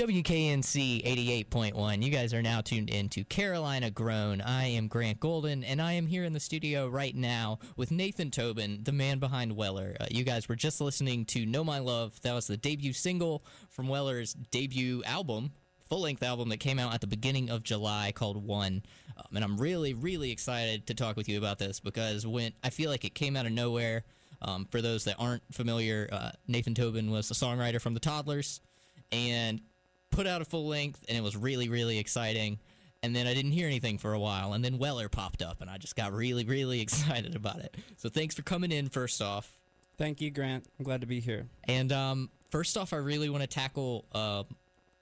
WKNC 88.1. You guys are now tuned in to Carolina Grown. I am Grant Golden, and I am here in the studio right now with Nathan Tobin, the man behind Weller. Uh, you guys were just listening to Know My Love. That was the debut single from Weller's debut album, full length album that came out at the beginning of July called One. Um, and I'm really, really excited to talk with you about this because when I feel like it came out of nowhere. Um, for those that aren't familiar, uh, Nathan Tobin was a songwriter from the Toddlers and put out a full length, and it was really, really exciting. And then I didn't hear anything for a while, and then Weller popped up, and I just got really, really excited about it. So thanks for coming in, first off. Thank you, Grant. I'm glad to be here. And um, first off, I really want to tackle uh,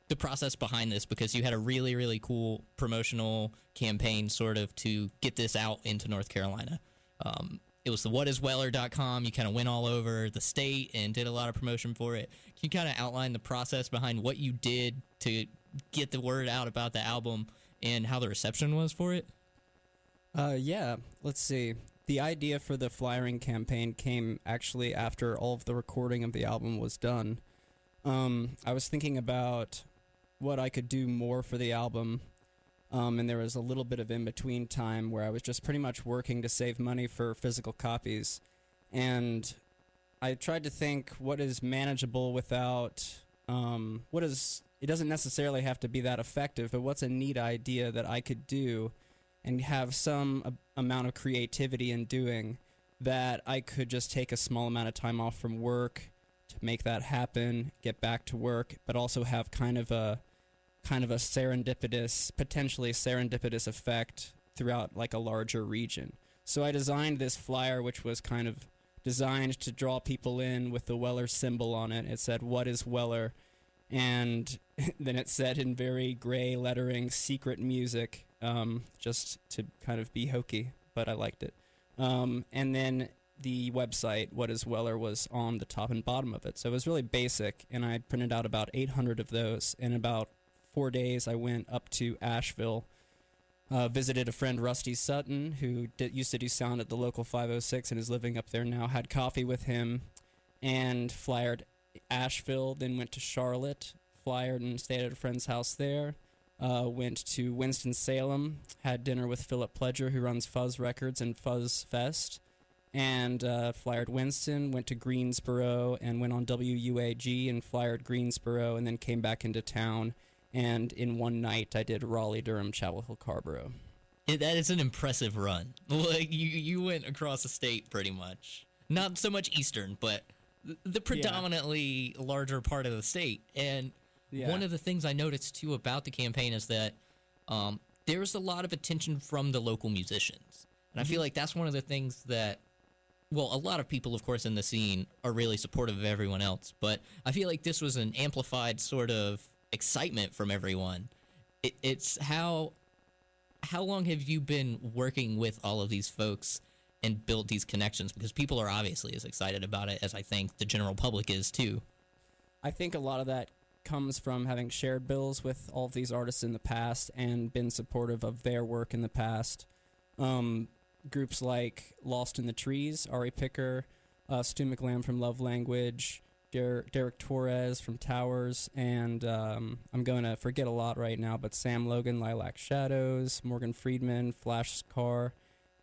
the process behind this because you had a really really cool promotional campaign sort of to get this out into North Carolina. Um, it was the whatisweller.com. You kind of went all over the state and did a lot of promotion for it. Can you kind of outline the process behind what you did to get the word out about the album and how the reception was for it? Uh, yeah, let's see. The idea for the flyering campaign came actually after all of the recording of the album was done. Um, I was thinking about what I could do more for the album, um, and there was a little bit of in between time where I was just pretty much working to save money for physical copies. And I tried to think what is manageable without um, what is. It doesn't necessarily have to be that effective, but what's a neat idea that I could do and have some amount of creativity in doing that I could just take a small amount of time off from work to make that happen, get back to work, but also have kind of a kind of a serendipitous, potentially serendipitous effect throughout like a larger region. So I designed this flyer which was kind of designed to draw people in with the Weller symbol on it. It said what is Weller and then it said in very gray lettering secret music um, just to kind of be hokey, but I liked it. Um, and then the website, What is Weller, was on the top and bottom of it. So it was really basic, and I printed out about 800 of those. In about four days, I went up to Asheville, uh, visited a friend, Rusty Sutton, who did, used to do sound at the local 506 and is living up there now. Had coffee with him and flyered Asheville, then went to Charlotte, flyered and stayed at a friend's house there uh, went to Winston Salem, had dinner with Philip Pledger, who runs Fuzz Records and Fuzz Fest, and uh, flyered Winston. Went to Greensboro and went on WUAG and flyered Greensboro, and then came back into town. And in one night, I did Raleigh, Durham, Chapel Hill, Carrboro. It, that is an impressive run. Like you, you went across the state pretty much. Not so much eastern, but the predominantly larger part of the state. And Yeah. one of the things I noticed too about the campaign is that um, there was a lot of attention from the local musicians, and I feel like that's one of the things that. Well, a lot of people, of course, in the scene are really supportive of everyone else, but I feel like this was an amplified sort of excitement from everyone. It, it's how how long have you been working with all of these folks and built these connections? Because people are obviously as excited about it as I think the general public is too. I think a lot of that comes from having shared bills with all of these artists in the past and been supportive of their work in the past. Um, groups like Lost in the Trees, Ari Picker, uh, Stu McLamb from Love Language, Der- Derek Torres from Towers, and um, I'm going to forget a lot right now, but Sam Logan, Lilac Shadows, Morgan Friedman, Flash Car,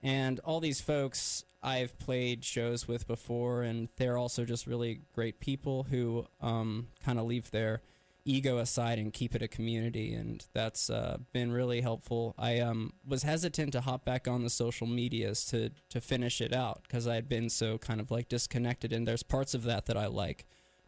and all these folks I've played shows with before, and they're also just really great people who um, kind of leave their ego aside and keep it a community, and that's uh, been really helpful. I um, was hesitant to hop back on the social medias to to finish it out because I had been so kind of like disconnected, and there's parts of that that I like,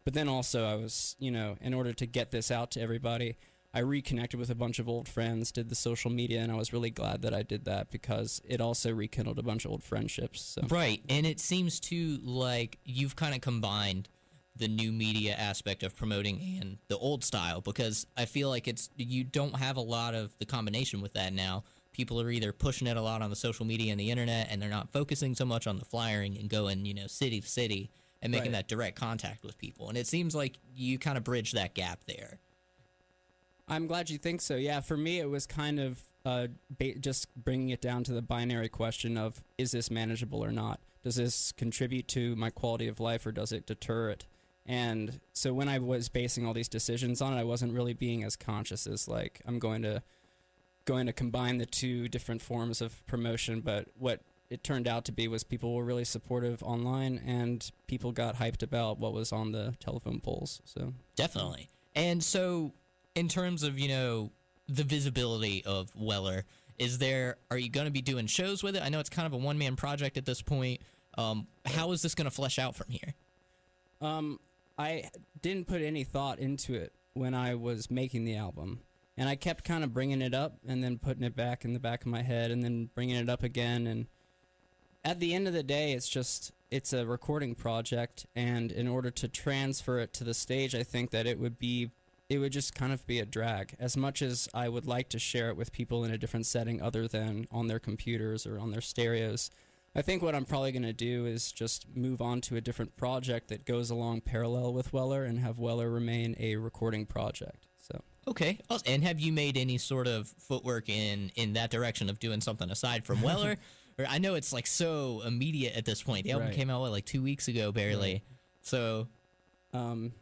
but then also I was, you know, in order to get this out to everybody. I reconnected with a bunch of old friends, did the social media, and I was really glad that I did that because it also rekindled a bunch of old friendships. So Right, and it seems to like you've kind of combined the new media aspect of promoting and the old style because I feel like it's you don't have a lot of the combination with that now. People are either pushing it a lot on the social media and the internet and they're not focusing so much on the flyering and going, you know, city to city and making Right. that direct contact with people. And it seems like you kind of bridge that gap there. I'm glad you think so. Yeah, for me, it was kind of uh, ba- just bringing it down to the binary question of is this manageable or not? Does this contribute to my quality of life or does it deter it? And so when I was basing all these decisions on it, I wasn't really being as conscious as like I'm going to going to combine the two different forms of promotion. But what it turned out to be was people were really supportive online and people got hyped about what was on the telephone poles. So Definitely. And so, in terms of you know the visibility of Weller, is there? Are you going to be doing shows with it? I know it's kind of a one man project at this point. Um, how is this going to flesh out from here? Um, I didn't put any thought into it when I was making the album, and I kept kind of bringing it up and then putting it back in the back of my head and then bringing it up again. And at the end of the day, it's just it's a recording project, and in order to transfer it to the stage, I think that it would be it would just kind of be a drag. As much as I would like to share it with people in a different setting other than on their computers or on their stereos, I think what I'm probably going to do is just move on to a different project that goes along parallel with Weller and have Weller remain a recording project. So, Okay. And have you made any sort of footwork in in that direction of doing something aside from Weller? Or I know it's like so immediate at this point. The album Right. came out what, like two weeks ago, barely. So um,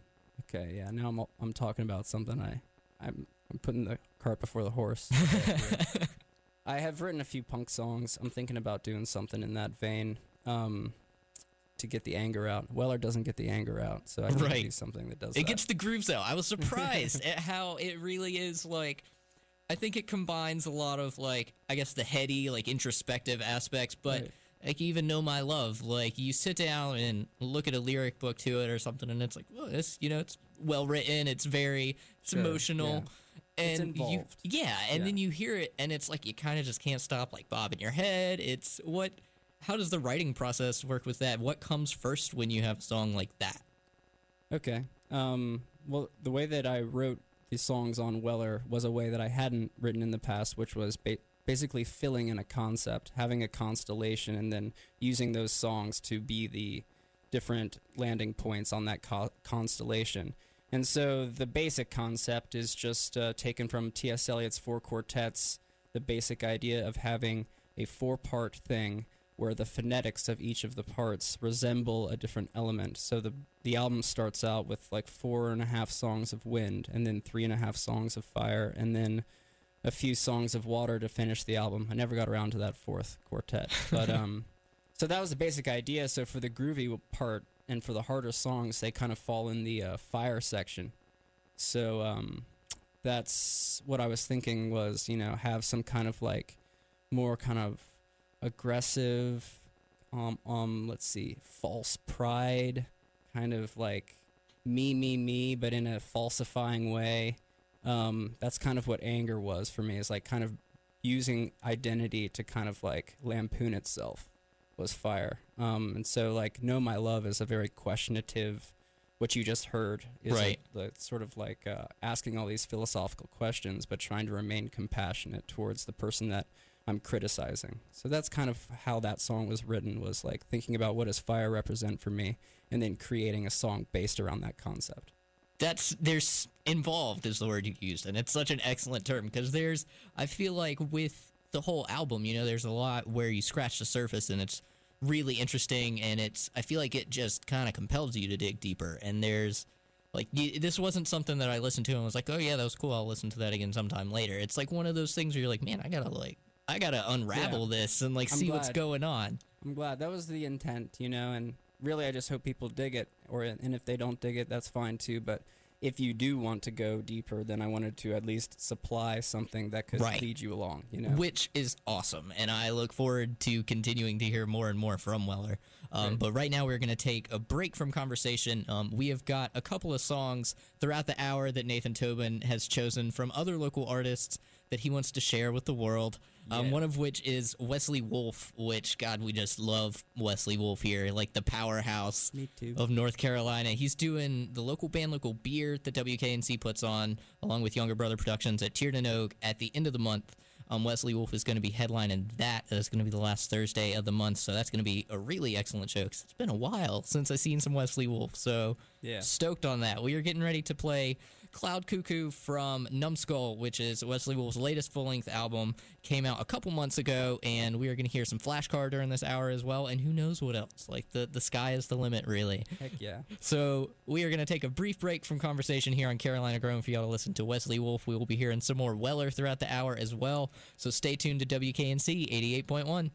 okay, yeah, now I'm I'm talking about something I I'm I'm putting the cart before the horse. I have written a few punk songs. I'm thinking about doing something in that vein um, to get the anger out. Weller doesn't get the anger out, so I to Right. do something that does it that. gets the grooves out. I was surprised at how it really is like. I think it combines a lot of like I guess the heady like introspective aspects, but Right. like even know my love, like you sit down and look at a lyric book to it or something, and it's like, well, it's you know, it's well written, it's very, it's Sure, emotional, It's and you, involved. yeah, and Yeah. then you hear it, and it's like you kind of just can't stop like bobbing your head. It's what, how does the writing process work with that? What comes first when you have a song like that? Okay. Um, well, the way that I wrote these songs on Weller was a way that I hadn't written in the past, which was ba- basically filling in a concept, having a constellation, and then using those songs to be the different landing points on that co- constellation. And so the basic concept is just uh, taken from T.S. Eliot's Four Quartets, the basic idea of having a four part thing where the phonetics of each of the parts resemble a different element. So the the album starts out with like four and a half songs of wind, and then three and a half songs of fire, and then a few songs of water to finish the album. I never got around to that fourth quartet, but um, so that was the basic idea. So for the groovy part and for the harder songs, they kind of fall in the uh, fire section. So um, that's what I was thinking was you know have some kind of like more kind of aggressive um um let's see false pride kind of like me me me but in a falsifying way um that's kind of what anger was for me is like kind of using identity to kind of like lampoon itself was fire um and so like know my love is a very questionative what you just heard is Right. a, the- sort of like uh, asking all these philosophical questions but trying to remain compassionate towards the person that I'm criticizing. So that's kind of how that song was written was like thinking about what does fire represent for me and then creating a song based around that concept. that's there's involved is the word you used and it's such an excellent term because there's i feel like with the whole album you know there's a lot where you scratch the surface and it's really interesting and it's i feel like it just kind of compels you to dig deeper and there's like y this wasn't something that i listened to and was like oh yeah that was cool i'll listen to that again sometime later it's like one of those things where you're like man i gotta like i gotta unravel this and like I'm see what's going on I'm glad that was the intent, you know, and really I just hope people dig it or and if they don't dig it that's fine too, but if you do want to go deeper, then I wanted to at least supply something that could Right. lead you along, you know. which is awesome. And I look forward to continuing to hear more and more from Weller. Um, Great. but right now, we're going to take a break from conversation. Um, we have got a couple of songs throughout the hour that Nathan Tobin has chosen from other local artists that he wants to share with the world. Um, Yeah. One of which is Wesley Wolfe, which, God, we just love Wesley Wolfe here, like the powerhouse of North Carolina. He's doing the local band, local beer that WKNC puts on, along with Younger Brother Productions at Tir na nOg at the end of the month. Um, Wesley Wolfe is going to be headlining that. That's going to be the last Thursday of the month, so that's going to be a really excellent show. 'cause it's been a while since I've seen some Wesley Wolfe, so Yeah. stoked on that. We are getting ready to play Cloud Cuckoo from Numbskull, which is Wesley Wolfe's latest full length album. Came out a couple months ago, and we are going to hear some Flashcar during this hour as well, and who knows what else. Like, the, the sky is the limit, really. Heck yeah. So we are going to take a brief break from conversation here on Carolina Grown for y'all to listen to Wesley Wolfe. We will be hearing some more Weller throughout the hour as well. So stay tuned to WKNC 88.1.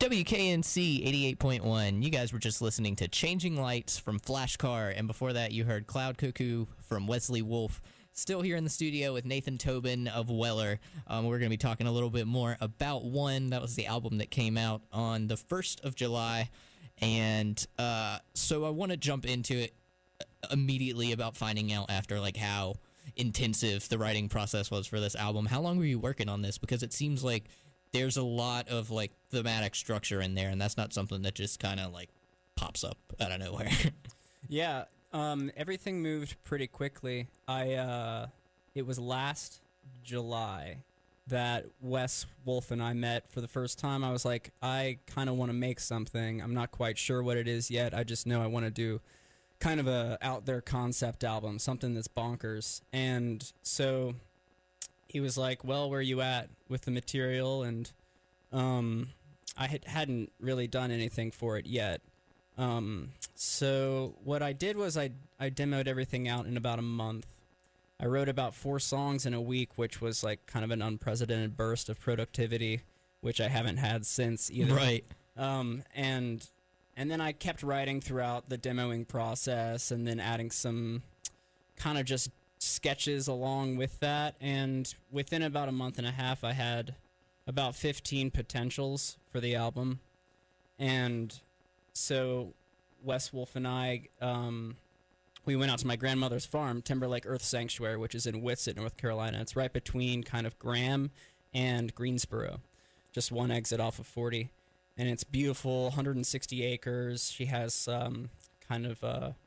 WKNC 88.1. You guys were just listening to Changing Lights from Flashcar, and before that, you heard Cloud Cuckoo from Wesley Wolfe. Still here in the studio with Nathan Tobin of Weller. Um, we're going to be talking a little bit more about One. That was the album that came out on the 1st of July. And uh, so I want to jump into it immediately about finding out after like how intensive the writing process was for this album. How long were you working on this? Because it seems like there's a lot of like thematic structure in there, and that's not something that just kind of like pops up out of nowhere. Yeah. Um, everything moved pretty quickly. I uh, it was last July that Wes Wolfe and I met for the first time. I was like, I kind of want to make something. I'm not quite sure what it is yet. I just know I want to do kind of a out there concept album, something that's bonkers. And so he was like, "Well, where are you at with the material?" And um, I had hadn't really done anything for it yet. Um, so what I did was I I demoed everything out in about a month. I wrote about four songs in a week, which was like kind of an unprecedented burst of productivity, which I haven't had since either. Right. Um, and and then I kept writing throughout the demoing process, and then adding some kind of just sketches along with that. And within about a month and a half, I had about 15 potentials for the album. And so Wes Wolfe and I, um, we went out to my grandmother's farm, Timberlake Earth Sanctuary, which is in Whitsett, North Carolina. It's right between kind of Graham and Greensboro, just one exit off of 40. And it's beautiful, 160 acres. She has um, kind of uh, sh-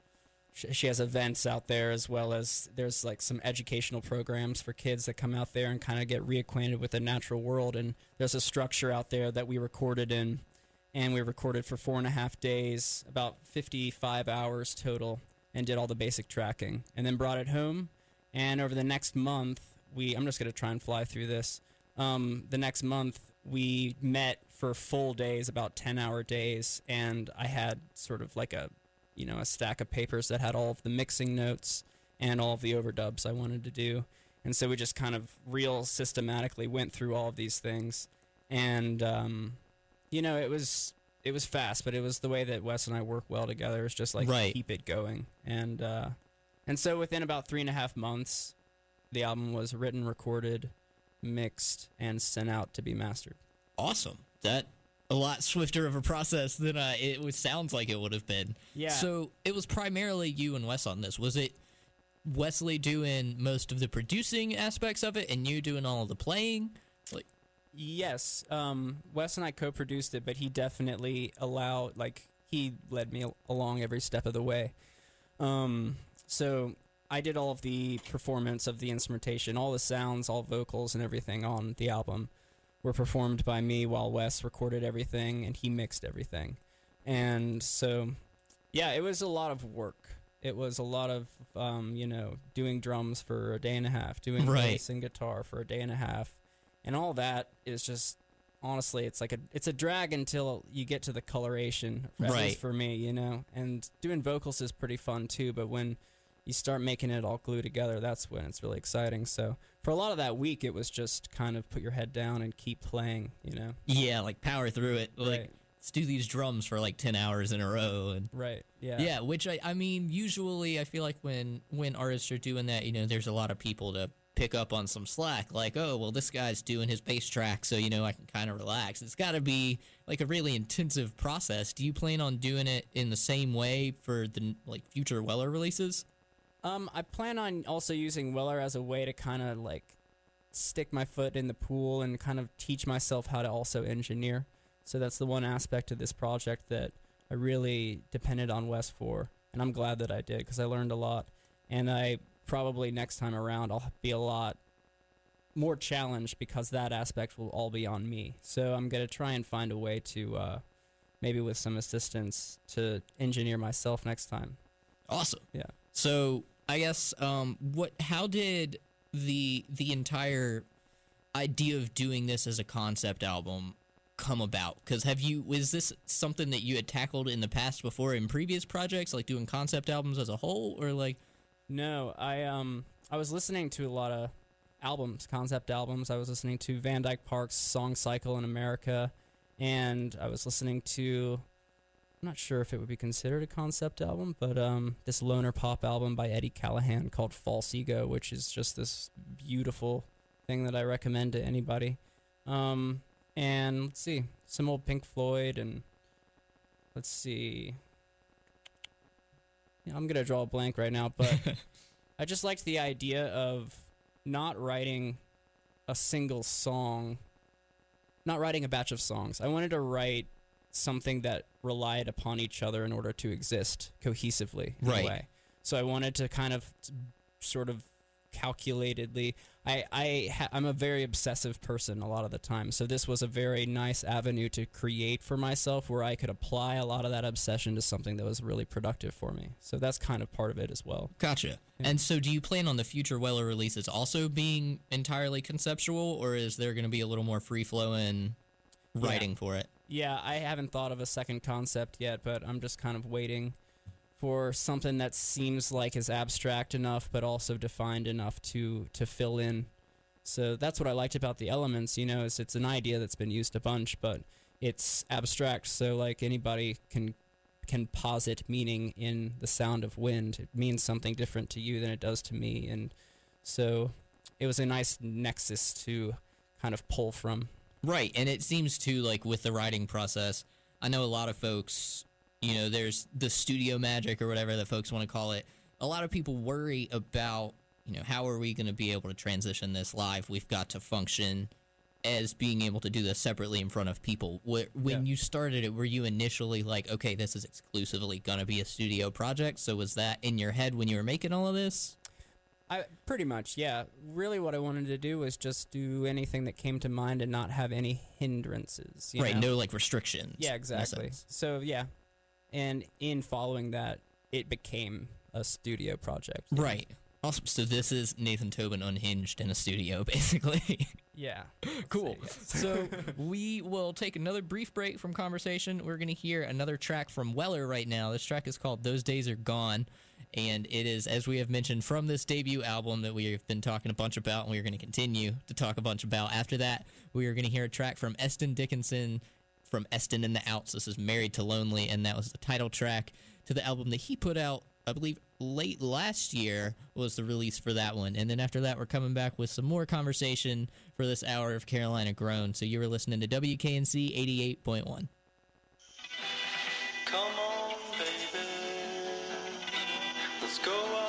she has events out there as well as there's like some educational programs for kids that come out there and kind of get reacquainted with the natural world. And there's a structure out there that we recorded in, and we recorded for four and a half days, about 55 hours total, and did all the basic tracking, and then brought it home. And over the next month, we I'm just gonna try and fly through this. Um, the next month, we met for full days, about 10 hour days, and I had sort of like a you know, a stack of papers that had all of the mixing notes and all of the overdubs I wanted to do. And so we just kind of real systematically went through all of these things. And um, you know, it was it was fast, but it was the way that Wes and I work well together. It's just like Right. keep it going. And uh, and so within about three and a half months, the album was written, recorded, mixed, and sent out to be mastered. Awesome. That a lot swifter of a process than uh, it was, sounds like it would have been. Yeah. So it was primarily you and Wes on this. Was it Wesley doing most of the producing aspects of it and you doing all of the playing? Like, Yes, um, Wes and I co-produced it, but he definitely allowed, like, he led me along every step of the way. Um, so I did all of the performance of the instrumentation, all the sounds, all vocals, and everything on the album were performed by me, while Wes recorded everything and he mixed everything. And so, yeah, it was a lot of work. It was a lot of, um, you know, doing drums for a day and a half, doing Right. bass and guitar for a day and a half, and all that is just honestly, it's like a it's a drag until you get to the coloration. At Right. for me, you know. And doing vocals is pretty fun too, but when you start making it all glue together, that's when it's really exciting. So for a lot of that week, it was just kind of put your head down and keep playing, you know. yeah, like power through it. Like, Right. let's do these drums for like 10 hours in a row. And Right. Yeah. yeah, which I, I mean, usually I feel like when, when artists are doing that, you know, there's a lot of people to pick up on some slack. Like, oh, well, this guy's doing his bass track, so, you know, I can kind of relax. It's got to be like a really intensive process. Do you plan on doing it in the same way for the like future Weller releases? Um, I plan on also using Weller as a way to kind of like stick my foot in the pool and kind of teach myself how to also engineer. So that's the one aspect of this project that I really depended on Wes for, and I'm glad that I did because I learned a lot. And I probably next time around I'll be a lot more challenged because that aspect will all be on me. So I'm gonna try and find a way to uh, maybe with some assistance to engineer myself next time. Awesome. Yeah. So I guess um, what? How did the the entire idea of doing this as a concept album come about? Because have you was this something that you had tackled in the past before in previous projects, like doing concept albums as a whole, or like? No, I um I was listening to a lot of albums, concept albums. I was listening to Van Dyke Parks' Song Cycle in America, and I was listening to I'm not sure if it would be considered a concept album, but um this loner pop album by Eddie Callahan called False Ego, which is just this beautiful thing that I recommend to anybody. Um and let's see, some old Pink Floyd and let's see. Yeah, I'm gonna draw a blank right now, but I just liked the idea of not writing a single song, not writing a batch of songs. I wanted to write something that relied upon each other in order to exist cohesively in Right. So I wanted to kind of sort of calculatedly. I I ha- I'm a very obsessive person a lot of the time. So this was a very nice avenue to create for myself where I could apply a lot of that obsession to something that was really productive for me. So that's kind of part of it as well. Gotcha. And so, do you plan on the future Weller releases also being entirely conceptual, or is there going to be a little more free flowing writing for it? Yeah, I haven't thought of a second concept yet, but I'm just kind of waiting for something that seems like is abstract enough but also defined enough to to fill in. So that's what I liked about the elements, you know, is it's an idea that's been used a bunch, but it's abstract, so like anybody can can posit meaning in the sound of wind. It means something different to you than it does to me and so it was a nice nexus to kind of pull from. Right, and it seems to like with the writing process. I know a lot of folks, you know, there's the studio magic or whatever that folks want to call it. A lot of people worry about, you know, how are we going to be able to transition this live? We've got to function as being able to do this separately in front of people. When Yeah. you started it, were you initially like, okay, this is exclusively going to be a studio project? So was that in your head when you were making all of this? I pretty much, yeah. Really, what I wanted to do was just do anything that came to mind and not have any hindrances. you right, know? no like restrictions. Yeah, exactly. So yeah, and in following that, it became a studio project. yeah. Right. Awesome. So this is Nathan Tobin unhinged in a studio, basically. Yeah. cool. so we will take another brief break from conversation. We're going to hear another track from Weller right now. This track is called "Those Days Are Gone," and it is, as we have mentioned, from this debut album that we have been talking a bunch about, and we are going to continue to talk a bunch about. After that, we are going to hear a track from Eston Dickinson from Eston and the Outs. This is "Married to Lonely," and that was the title track to the album that he put out. I believe late last year was the release for that one. And then after that, we're coming back with some more conversation for this hour of Carolina Grown. So you were listening to WKNC 88.1. go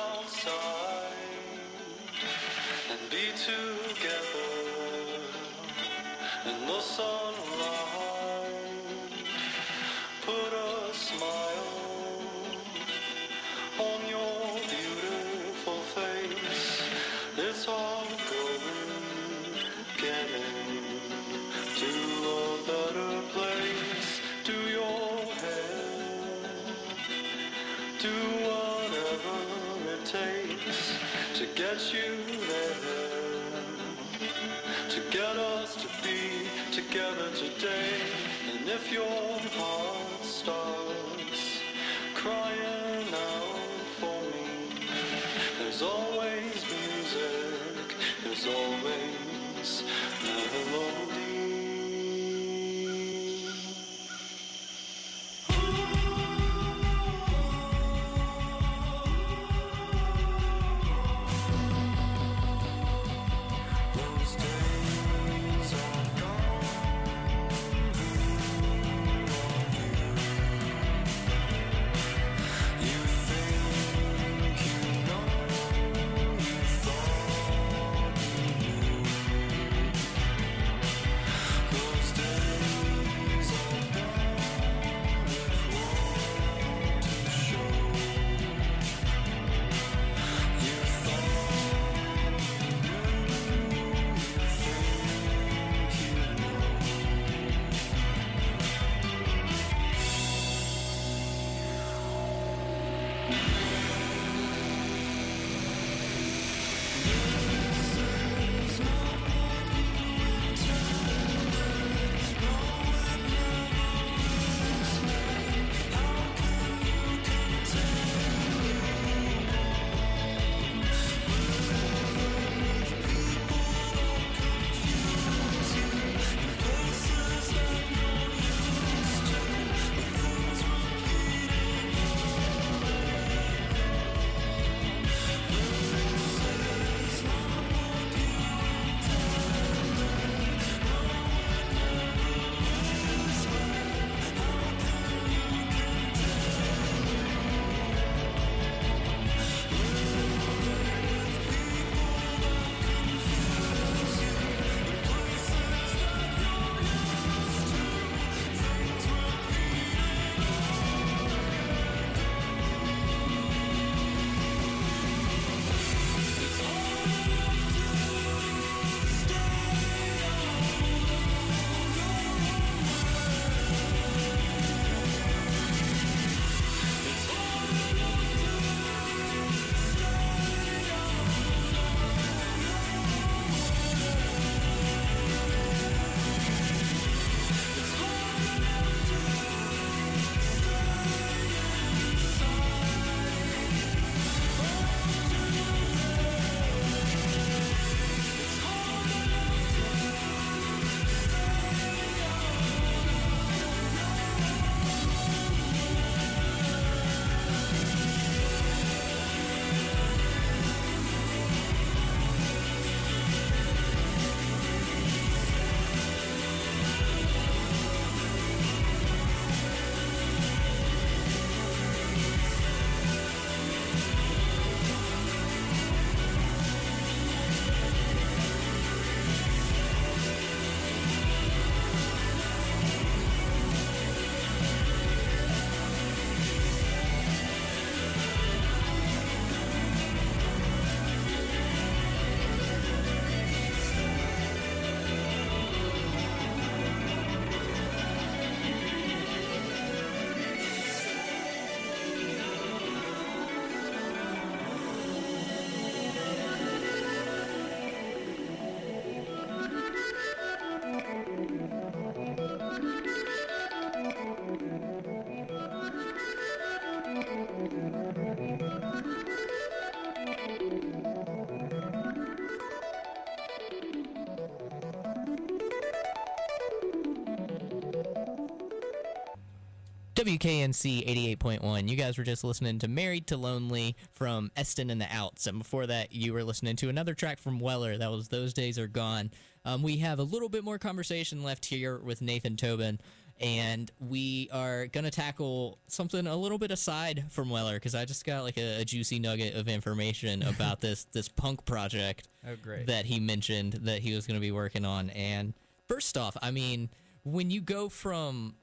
WKNC 88.1. You guys were just listening to Married to Lonely from Eston and the Outs. And before that, you were listening to another track from Weller. That was Those Days Are Gone. Um, we have a little bit more conversation left here with Nathan Tobin. And we are going to tackle something a little bit aside from Weller because I just got like a, a juicy nugget of information about this this punk project Oh, that he mentioned that he was going to be working on. And first off, I mean, when you go from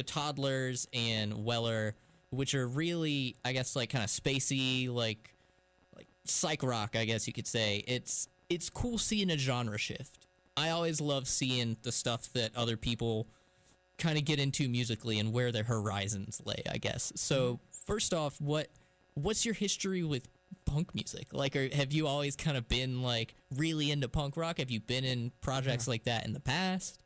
the toddlers and Weller, which are really, I guess, like kind of spacey, like like psych rock, I guess you could say. It's it's cool seeing a genre shift. I always love seeing the stuff that other people kind of get into musically and where their horizons lay, I guess. So, first off, what what's your history with punk music? Like are, have you always kind of been like really into punk rock? Have you been in projects like that in the past?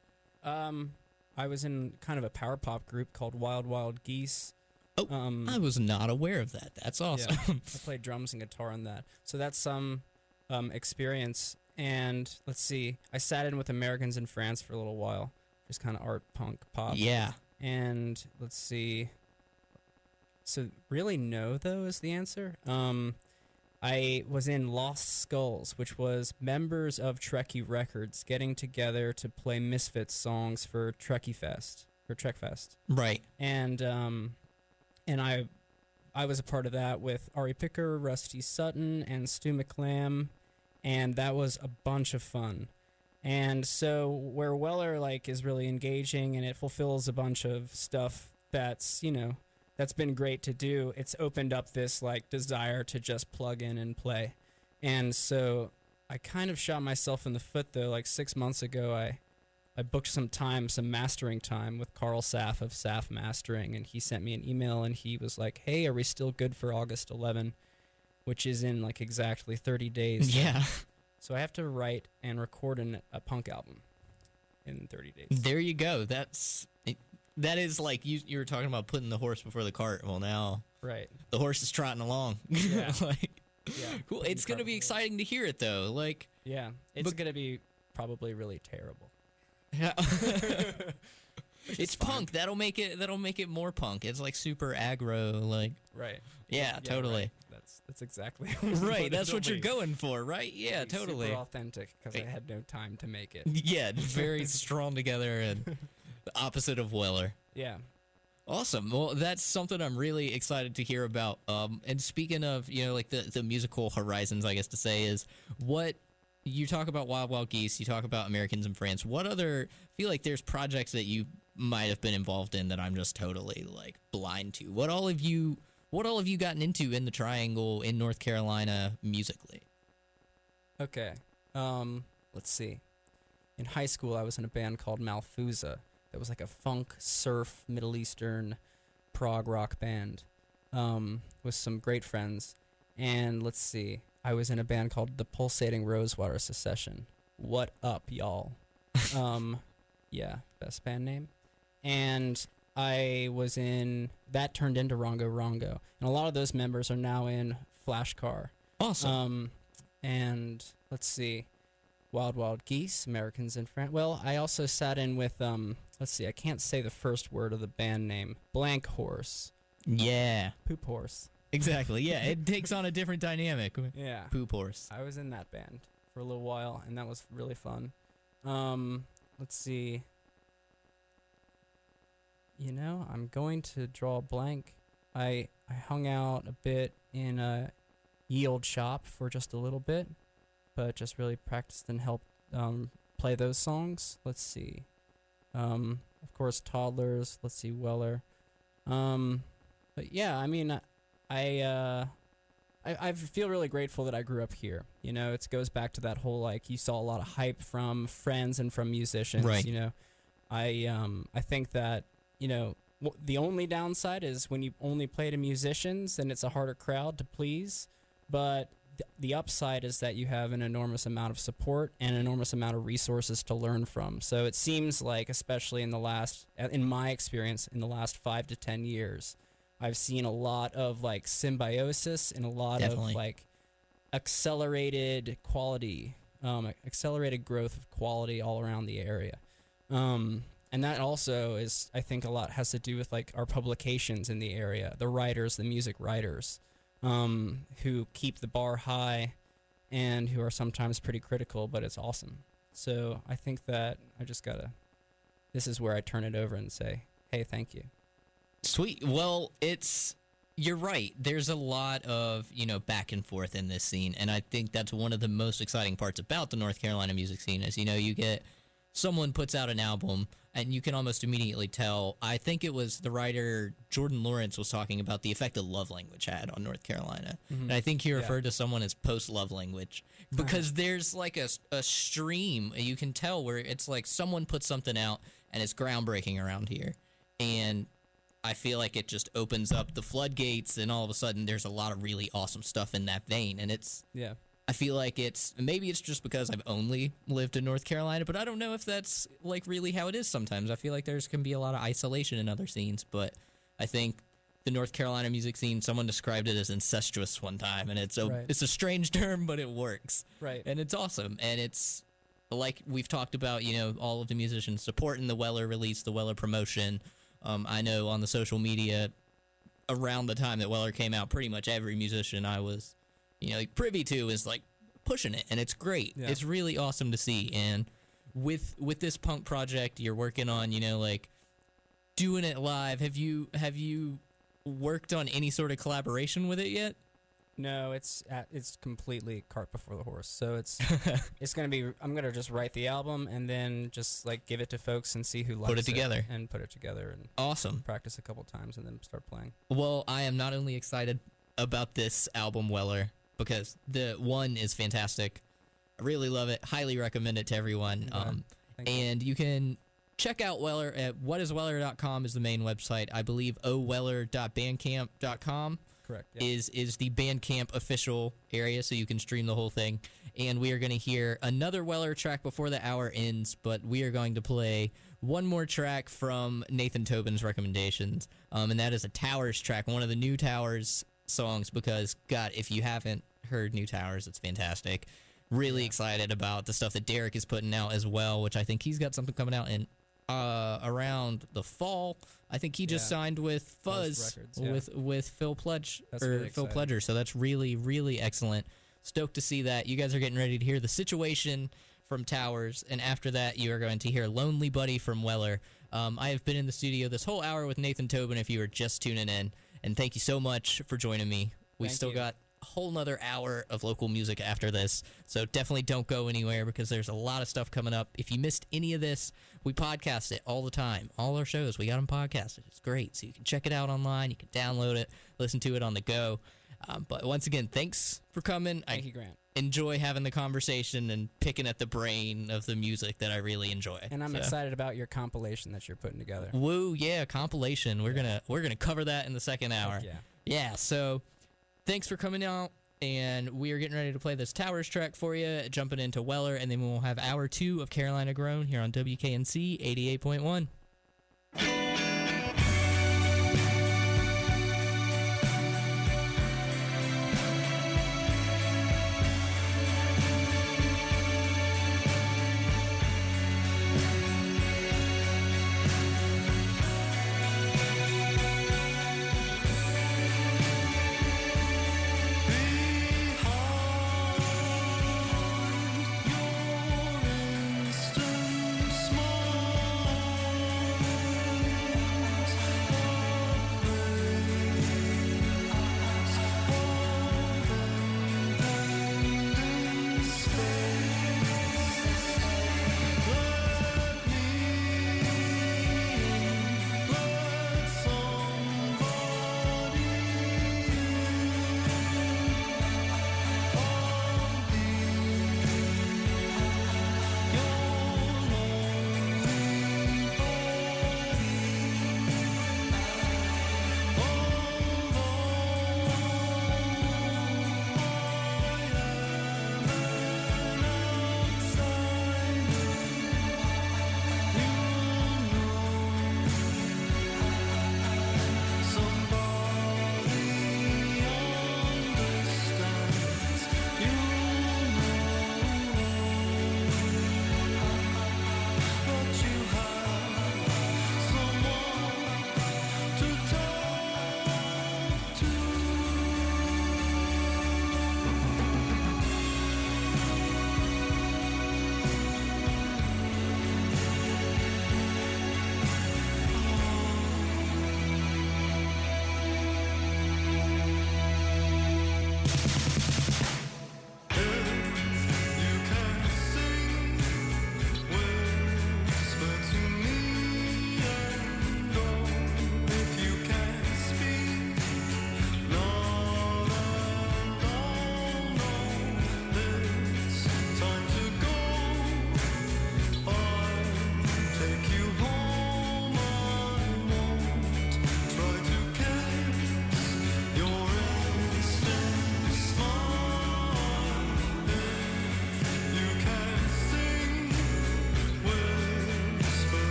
Um, I was in kind of a power pop group called Wild Wild Geese. Oh, Um, I was not aware of that. That's awesome. Yeah, I played drums and guitar on that. So that's some um, experience. And let's see, I sat in with Americans in France for a little while, just kind of art punk pop. yeah. And let's see. So really, no though is the answer. Um, I was in Lost Skulls, which was members of Trekky Records getting together to play Misfits songs for Trekky Fest for Trek Fest Right. and um, and I I was a part of that with Ari Picker, Rusty Sutton, and Stu McLamb, and that was a bunch of fun. And so where Weller like is really engaging and it fulfills a bunch of stuff that's you know that's been great to do. It's opened up this like desire to just plug in and play, and so I kind of shot myself in the foot though. Like six months ago, I I booked some time, some mastering time with Carl Saff of Saff Mastering, and he sent me an email and he was like, "Hey, are we still good for August 11?" Which is in like exactly 30 days. Yeah. So I have to write and record an, a punk album in 30 days. There you go. That's it, that is like you you were talking about putting the horse before the cart. Well, now Right. the horse is trotting along. Yeah. like, Yeah. cool. It's gonna be exciting to hear it though. Like, Yeah. It's But- gonna be probably really terrible. Yeah. it's punk. That'll make it. That'll make it more punk. It's like super aggro. Like, Right. yeah, totally. right. That's that's exactly Right. that's what you're going for, right? Yeah, totally. authentic because I had no time to make it. Yeah, very strong together and the opposite of Weller. Yeah. Awesome. Well, that's something I'm really excited to hear about. Um, and speaking of, you know, like the, the musical horizons, I guess to say is what you talk about Wild Wild Geese, you talk about Americans in France. What other feel like there's projects that you might have been involved in that I'm just totally like blind to? What all of you what all have you gotten into in the Triangle in North Carolina musically? Okay. Um, let's see. In high school, I was in a band called Malfusa. That was like a funk, surf, Middle Eastern, prog rock band um, with some great friends. And let's see. I was in a band called the Pulsating Rosewater Secession. What up, y'all? um, yeah, best band name. And I was in that turned into Rongo Rongo, and a lot of those members are now in Flashcar. Awesome. Um, and let's see, Wild Wild Geese, Americans in France. Well, I also sat in with um. Let's see, I can't say the first word of the band name. Blank Horse, yeah. Poop Horse. Exactly. Yeah, it takes on a different dynamic. Yeah, Poop horse. I was in that band for a little while, and that was really fun. Um, let's see. You know, I'm going to draw a blank. I I hung out a bit in a yield shop for just a little bit, but just really practiced and helped um, play those songs. Let's see. Um, of course, toddlers. Let's see, Weller. Um, but yeah, I mean, I uh, I, I feel really grateful that I grew up here. You know, it goes back to that whole like you saw a lot of hype from friends and from musicians. Right. You know, I um I think that you know w- the only downside is when you only play to musicians, then it's a harder crowd to please. But the upside is that you have an enormous amount of support and an enormous amount of resources to learn from. So it seems like, especially in the last, in my experience, in the last five to ten years, I've seen a lot of like symbiosis and a lot Definitely. of like accelerated quality, um, accelerated growth of quality all around the area. Um, and that also is I think a lot has to do with like our publications in the area, the writers, the music writers, um, who keep the bar high, and who are sometimes pretty critical, but it's awesome. So I think that I just gotta. This is where I turn it over and say, "Hey, thank you." Sweet. Well, it's you're right. There's a lot of you know back and forth in this scene, and I think that's one of the most exciting parts about the North Carolina music scene. Is you know you get someone puts out an album, and you can almost immediately tell. I think it was the writer Jordan Lawrence was talking about the effect of love language had on North Carolina, mm-hmm. and I think he Yeah. referred to someone as post love language because there's like a a stream you can tell where it's like someone puts something out and it's groundbreaking around here, and I feel like it just opens up the floodgates, and all of a sudden, there's a lot of really awesome stuff in that vein. And it's, Yeah. I feel like it's maybe it's just because I've only lived in North Carolina, but I don't know if that's like really how it is sometimes. I feel like there's can be a lot of isolation in other scenes, but I think the North Carolina music scene, someone described it as incestuous one time, and it's a Right. it's a strange term, but it works Right. and it's awesome and it's like we've talked about you know all of the musicians supporting the weller release the weller promotion um, i know on the social media around the time that weller came out pretty much every musician i was you know like privy to is like pushing it and it's great Yeah. it's really awesome to see and with with this punk project you're working on you know like doing it live have you have you worked on any sort of collaboration with it yet No, it's at, it's completely cart before the horse. So it's it's gonna be. I'm gonna just write the album and then just like give it to folks and see who likes it. put it together. and put it together and awesome practice a couple times and then start playing. Well, I am not only excited about this album, Weller, because the one is fantastic. I really love it. Highly recommend it to everyone. Okay. Um, Thank you. and you can check out Weller at whatisweller.com is the main website. I believe oweller.bandcamp.com Correct. Yeah. is is the Bandcamp official area, so you can stream the whole thing. And we are going to hear another Weller track before the hour ends, but we are going to play one more track from Nathan Tobin's recommendations, um, and that is a Towers track, one of the new Towers songs. Because God, if you haven't heard New Towers, it's fantastic. Really excited about the stuff that Derek is putting out as well, which I think he's got something coming out in uh, around the fall. I think he just Yeah. signed with Fuzz Records, yeah. with with Phil Pledge That's or really Phil. Pledger. So that's really really excellent. Stoked to see that. You guys are getting ready to hear the situation from Towers, and after that, you are going to hear Lonely Buddy from Weller. Um, I have been in the studio this whole hour with Nathan Tobin. If you are just tuning in, and thank you so much for joining me. We Thank still you. got a whole nother hour of local music after this. So definitely don't go anywhere because there's a lot of stuff coming up. If you missed any of this, we podcast it all the time. All our shows, we got them podcasted. It's great. So you can check it out online. You can download it, listen to it on the go. Um, but once again, thanks for coming. Thank I you, Grant. enjoy having the conversation and picking at the brain of the music that I really enjoy. And I'm So- excited about your compilation that you're putting together. Woo, yeah, compilation. We're gonna we're gonna cover that in the second hour. yeah. Yeah, so thanks for coming out. And we are getting ready to play this Towers track for you, jumping into Weller, and then we'll have hour two of Carolina Grown here on WKNC 88.1.